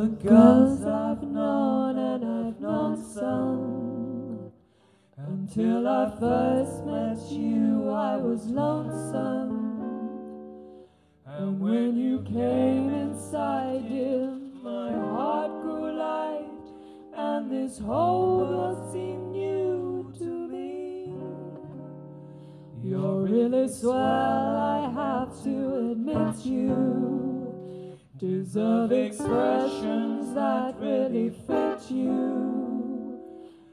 the girls I've known, and I've known some. Until I first met you, I was lonesome. And when you came inside, dear, my heart grew light, and this whole world seemed new to me. You're really swell, I have to admit you deserve expressions that really fit you.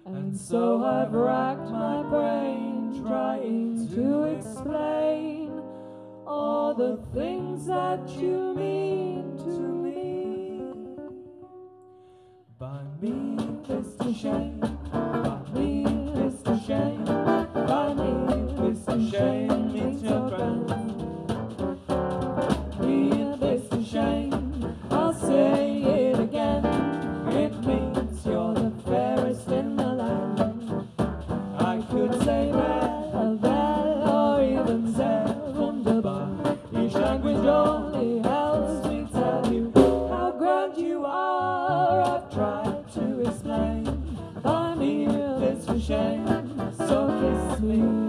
And so I've racked my brain trying to explain all the things that you mean to me. By me, Mr. Shane. Shame. So kiss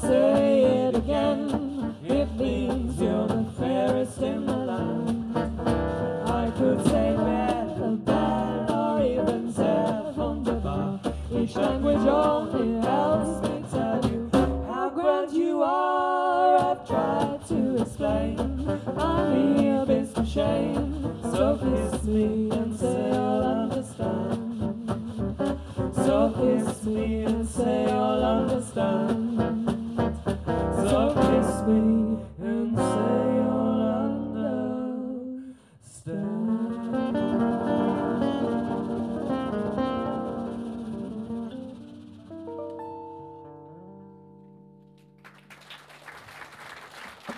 Say it again, it means you're the fairest in the land. I could say better, or bad, or even bar. Each language only helps makes tell you. How grand you are, I've tried to explain. I'm here, bit shame, so kiss me and say I'll understand. So kiss me and say I'll understand.